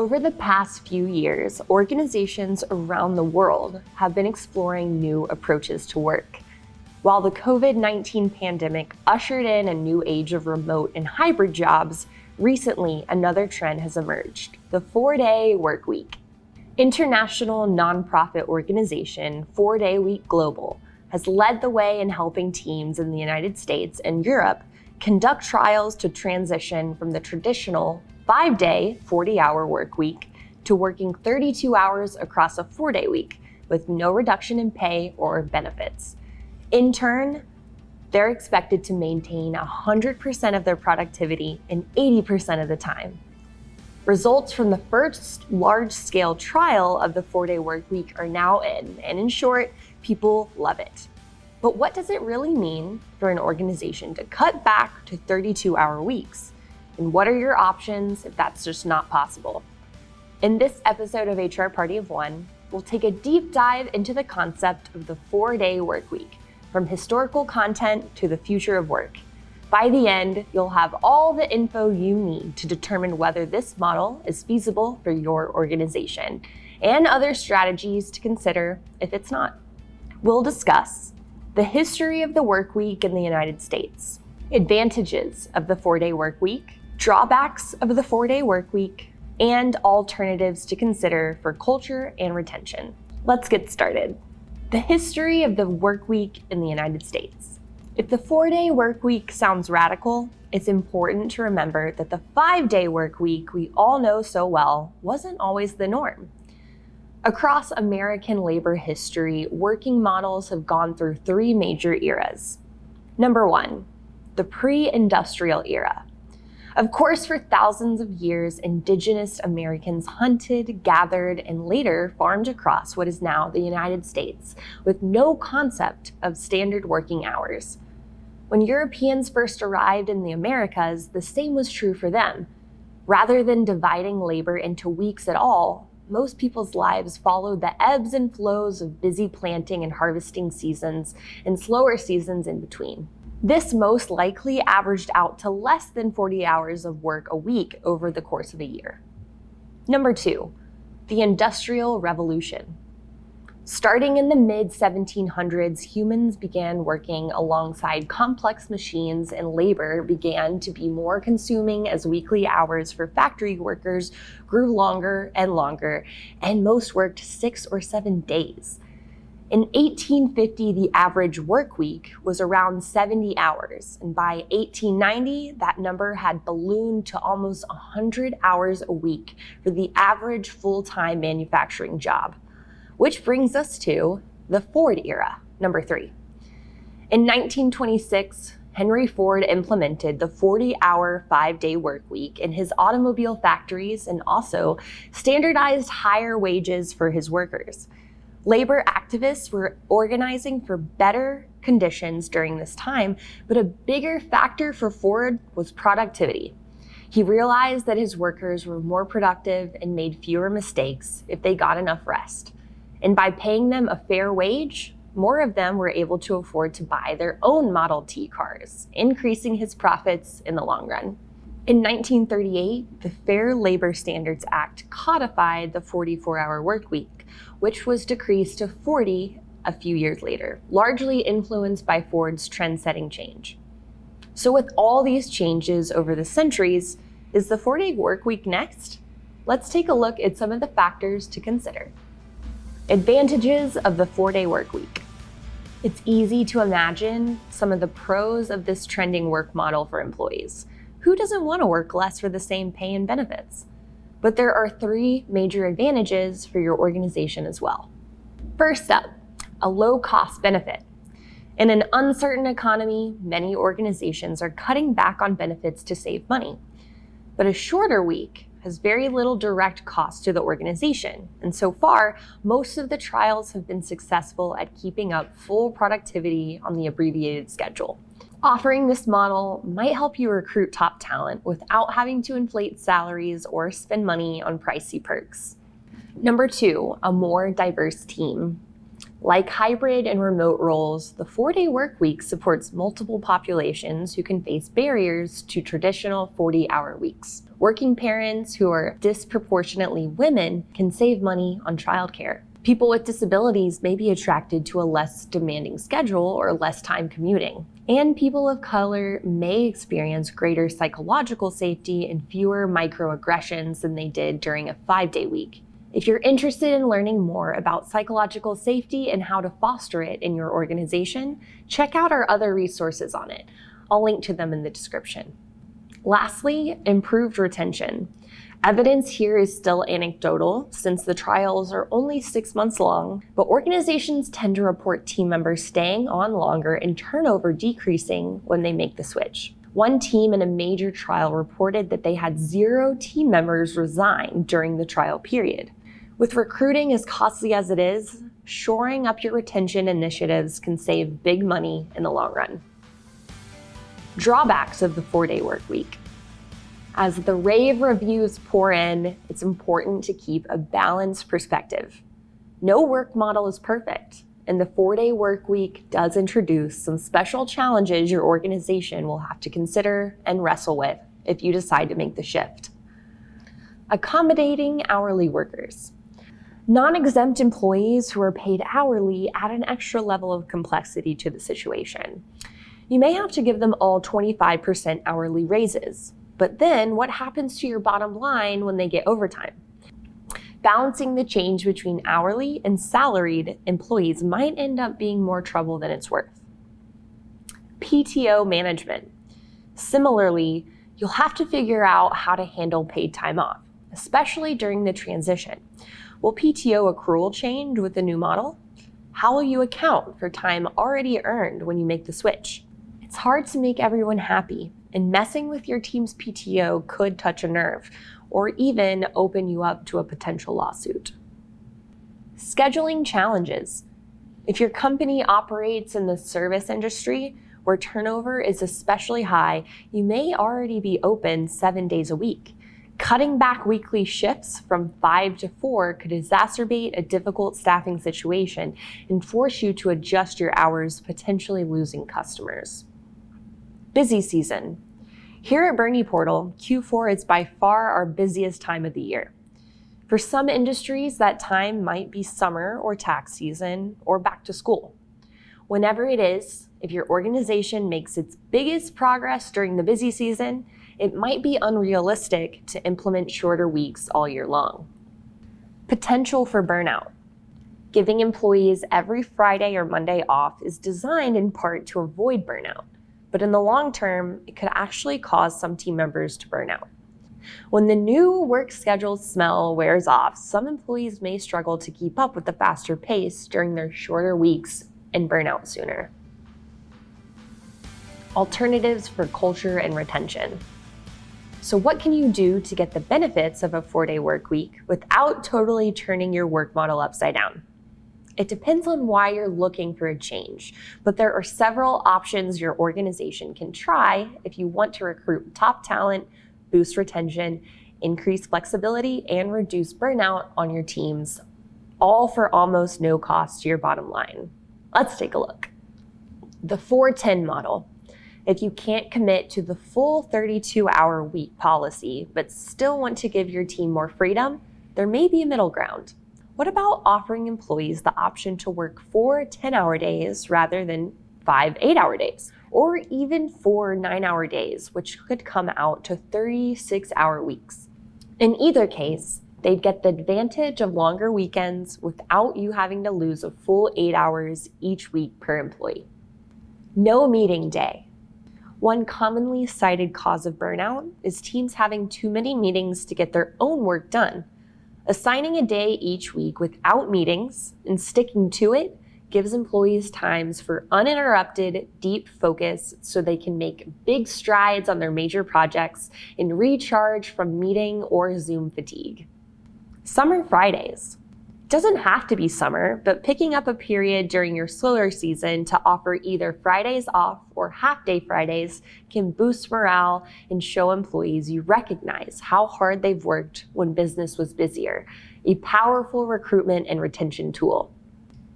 Over the past few years, organizations around the world have been exploring new approaches to work. While the COVID 19 pandemic ushered in a new age of remote and hybrid jobs, recently another trend has emerged the four day work week. International nonprofit organization Four Day Week Global has led the way in helping teams in the United States and Europe conduct trials to transition from the traditional five day, 40 hour work week to working 32 hours across a four day week with no reduction in pay or benefits. In turn, they're expected to maintain 100% of their productivity in 80% of the time. Results from the first large scale trial of the four day work week are now in, and in short, people love it. But what does it really mean for an organization to cut back to 32 hour weeks? And what are your options if that's just not possible. In this episode of HR Party of One, we'll take a deep dive into the concept of the four day work week, from historical content to the future of work. By the end, you'll have all the info you need to determine whether this model is feasible for your organization and other strategies to consider if it's not. We'll discuss the history of the work week in the United States, advantages of the four day work week, drawbacks of the four day work week, and alternatives to consider for culture and retention. Let's get started. The history of the work week in the United States. If the four day work week sounds radical, it's important to remember that the five day work week we all know so well wasn't always the norm. Across American labor history, working models have gone through three major eras. Number one, the pre industrial era. Of course, for thousands of years, indigenous Americans hunted, gathered, and later farmed across what is now the United States with no concept of standard working hours. When Europeans first arrived in the Americas, the same was true for them. Rather than dividing labor into weeks at all, most people's lives followed the ebbs and flows of busy planting and harvesting seasons and slower seasons in between. This most likely averaged out to less than 40 hours of work a week over the course of a year. Number two, the Industrial Revolution. Starting in the mid 1700s, humans began working alongside complex machines, and labor began to be more consuming as weekly hours for factory workers grew longer and longer, and most worked six or seven days. In 1850, the average work week was around 70 hours, and by 1890, that number had ballooned to almost 100 hours a week for the average full time manufacturing job. Which brings us to the Ford era, number three. In 1926, Henry Ford implemented the 40 hour, five day work week in his automobile factories and also standardized higher wages for his workers. Labor activists were organizing for better conditions during this time, but a bigger factor for Ford was productivity. He realized that his workers were more productive and made fewer mistakes if they got enough rest. And by paying them a fair wage, more of them were able to afford to buy their own Model T cars, increasing his profits in the long run. In 1938, the Fair Labor Standards Act codified the 44 hour work week which was decreased to 40 a few years later, largely influenced by Ford's trend setting change. So, with all these changes over the centuries, is the four day work week next? Let's take a look at some of the factors to consider. Advantages of the four day work week. It's easy to imagine some of the pros of this trending work model for employees. Who doesn't want to work less for the same pay and benefits? But there are three major advantages for your organization as well. First up, a low cost benefit. In an uncertain economy, many organizations are cutting back on benefits to save money. But a shorter week has very little direct cost to the organization. And so far, most of the trials have been successful at keeping up full productivity on the abbreviated schedule. Offering this model might help you recruit top talent without having to inflate salaries or spend money on pricey perks. Number two, a more diverse team. Like hybrid and remote roles, the four day work week supports multiple populations who can face barriers to traditional 40 hour weeks. Working parents who are disproportionately women can save money on childcare. People with disabilities may be attracted to a less demanding schedule or less time commuting. And people of color may experience greater psychological safety and fewer microaggressions than they did during a five day week. If you're interested in learning more about psychological safety and how to foster it in your organization, check out our other resources on it. I'll link to them in the description. Lastly, improved retention. Evidence here is still anecdotal since the trials are only six months long, but organizations tend to report team members staying on longer and turnover decreasing when they make the switch. One team in a major trial reported that they had zero team members resign during the trial period. With recruiting as costly as it is, shoring up your retention initiatives can save big money in the long run. Drawbacks of the four day work week. As the rave reviews pour in, it's important to keep a balanced perspective. No work model is perfect, and the four day work week does introduce some special challenges your organization will have to consider and wrestle with if you decide to make the shift. Accommodating hourly workers. Non exempt employees who are paid hourly add an extra level of complexity to the situation. You may have to give them all 25% hourly raises, but then what happens to your bottom line when they get overtime? Balancing the change between hourly and salaried employees might end up being more trouble than it's worth. PTO management. Similarly, you'll have to figure out how to handle paid time off, especially during the transition. Will PTO accrual change with the new model? How will you account for time already earned when you make the switch? It's hard to make everyone happy, and messing with your team's PTO could touch a nerve or even open you up to a potential lawsuit. Scheduling challenges. If your company operates in the service industry, where turnover is especially high, you may already be open seven days a week. Cutting back weekly shifts from five to four could exacerbate a difficult staffing situation and force you to adjust your hours, potentially losing customers. Busy season. Here at BerniePortal, Q4 is by far our busiest time of the year. For some industries, that time might be summer or tax season or back to school. Whenever it is, if your organization makes its biggest progress during the busy season, it might be unrealistic to implement shorter weeks all year long. Potential for burnout. Giving employees every Friday or Monday off is designed in part to avoid burnout, but in the long term, it could actually cause some team members to burn out. When the new work schedule smell wears off, some employees may struggle to keep up with the faster pace during their shorter weeks and burn out sooner. Alternatives for culture and retention. So, what can you do to get the benefits of a four day work week without totally turning your work model upside down? It depends on why you're looking for a change, but there are several options your organization can try if you want to recruit top talent, boost retention, increase flexibility, and reduce burnout on your teams, all for almost no cost to your bottom line. Let's take a look. The 410 model if you can't commit to the full 32 hour week policy, but still want to give your team more freedom, there may be a middle ground. What about offering employees the option to work four 10 hour days rather than five 8 hour days? Or even four 9 hour days, which could come out to 36 hour weeks. In either case, they'd get the advantage of longer weekends without you having to lose a full 8 hours each week per employee. No meeting day. One commonly cited cause of burnout is teams having too many meetings to get their own work done. Assigning a day each week without meetings and sticking to it gives employees times for uninterrupted, deep focus so they can make big strides on their major projects and recharge from meeting or Zoom fatigue. Summer Fridays doesn't have to be summer, but picking up a period during your slower season to offer either Fridays off or half day Fridays can boost morale and show employees you recognize how hard they've worked when business was busier, a powerful recruitment and retention tool.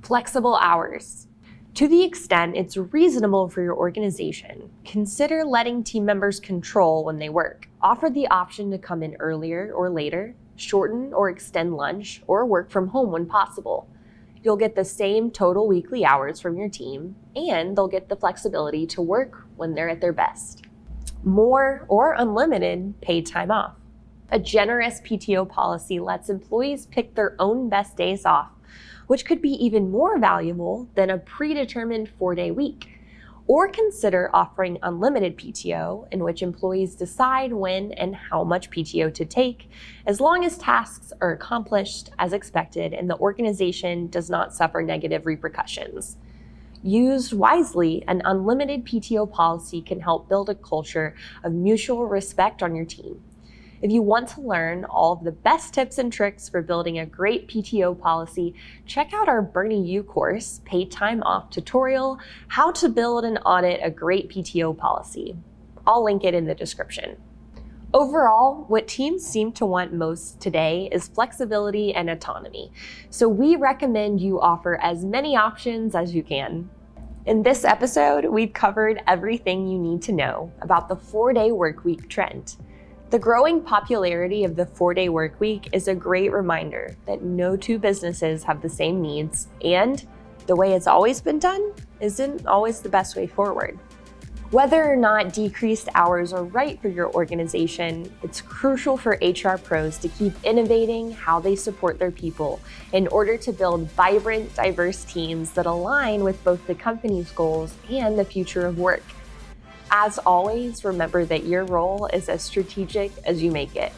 Flexible hours. To the extent it's reasonable for your organization, consider letting team members control when they work. Offer the option to come in earlier or later, shorten or extend lunch, or work from home when possible. You'll get the same total weekly hours from your team, and they'll get the flexibility to work when they're at their best. More or unlimited paid time off. A generous PTO policy lets employees pick their own best days off which could be even more valuable than a predetermined four day week. Or consider offering unlimited PTO, in which employees decide when and how much PTO to take, as long as tasks are accomplished as expected and the organization does not suffer negative repercussions. Used wisely, an unlimited PTO policy can help build a culture of mutual respect on your team. If you want to learn all of the best tips and tricks for building a great PTO policy, check out our BernieU course, Paid Time Off Tutorial How to Build and Audit a Great PTO Policy. I'll link it in the description. Overall, what teams seem to want most today is flexibility and autonomy. So we recommend you offer as many options as you can. In this episode, we've covered everything you need to know about the four day workweek trend. The growing popularity of the four day work week is a great reminder that no two businesses have the same needs, and the way it's always been done isn't always the best way forward. Whether or not decreased hours are right for your organization, it's crucial for HR pros to keep innovating how they support their people in order to build vibrant, diverse teams that align with both the company's goals and the future of work. As always, remember that your role is as strategic as you make it.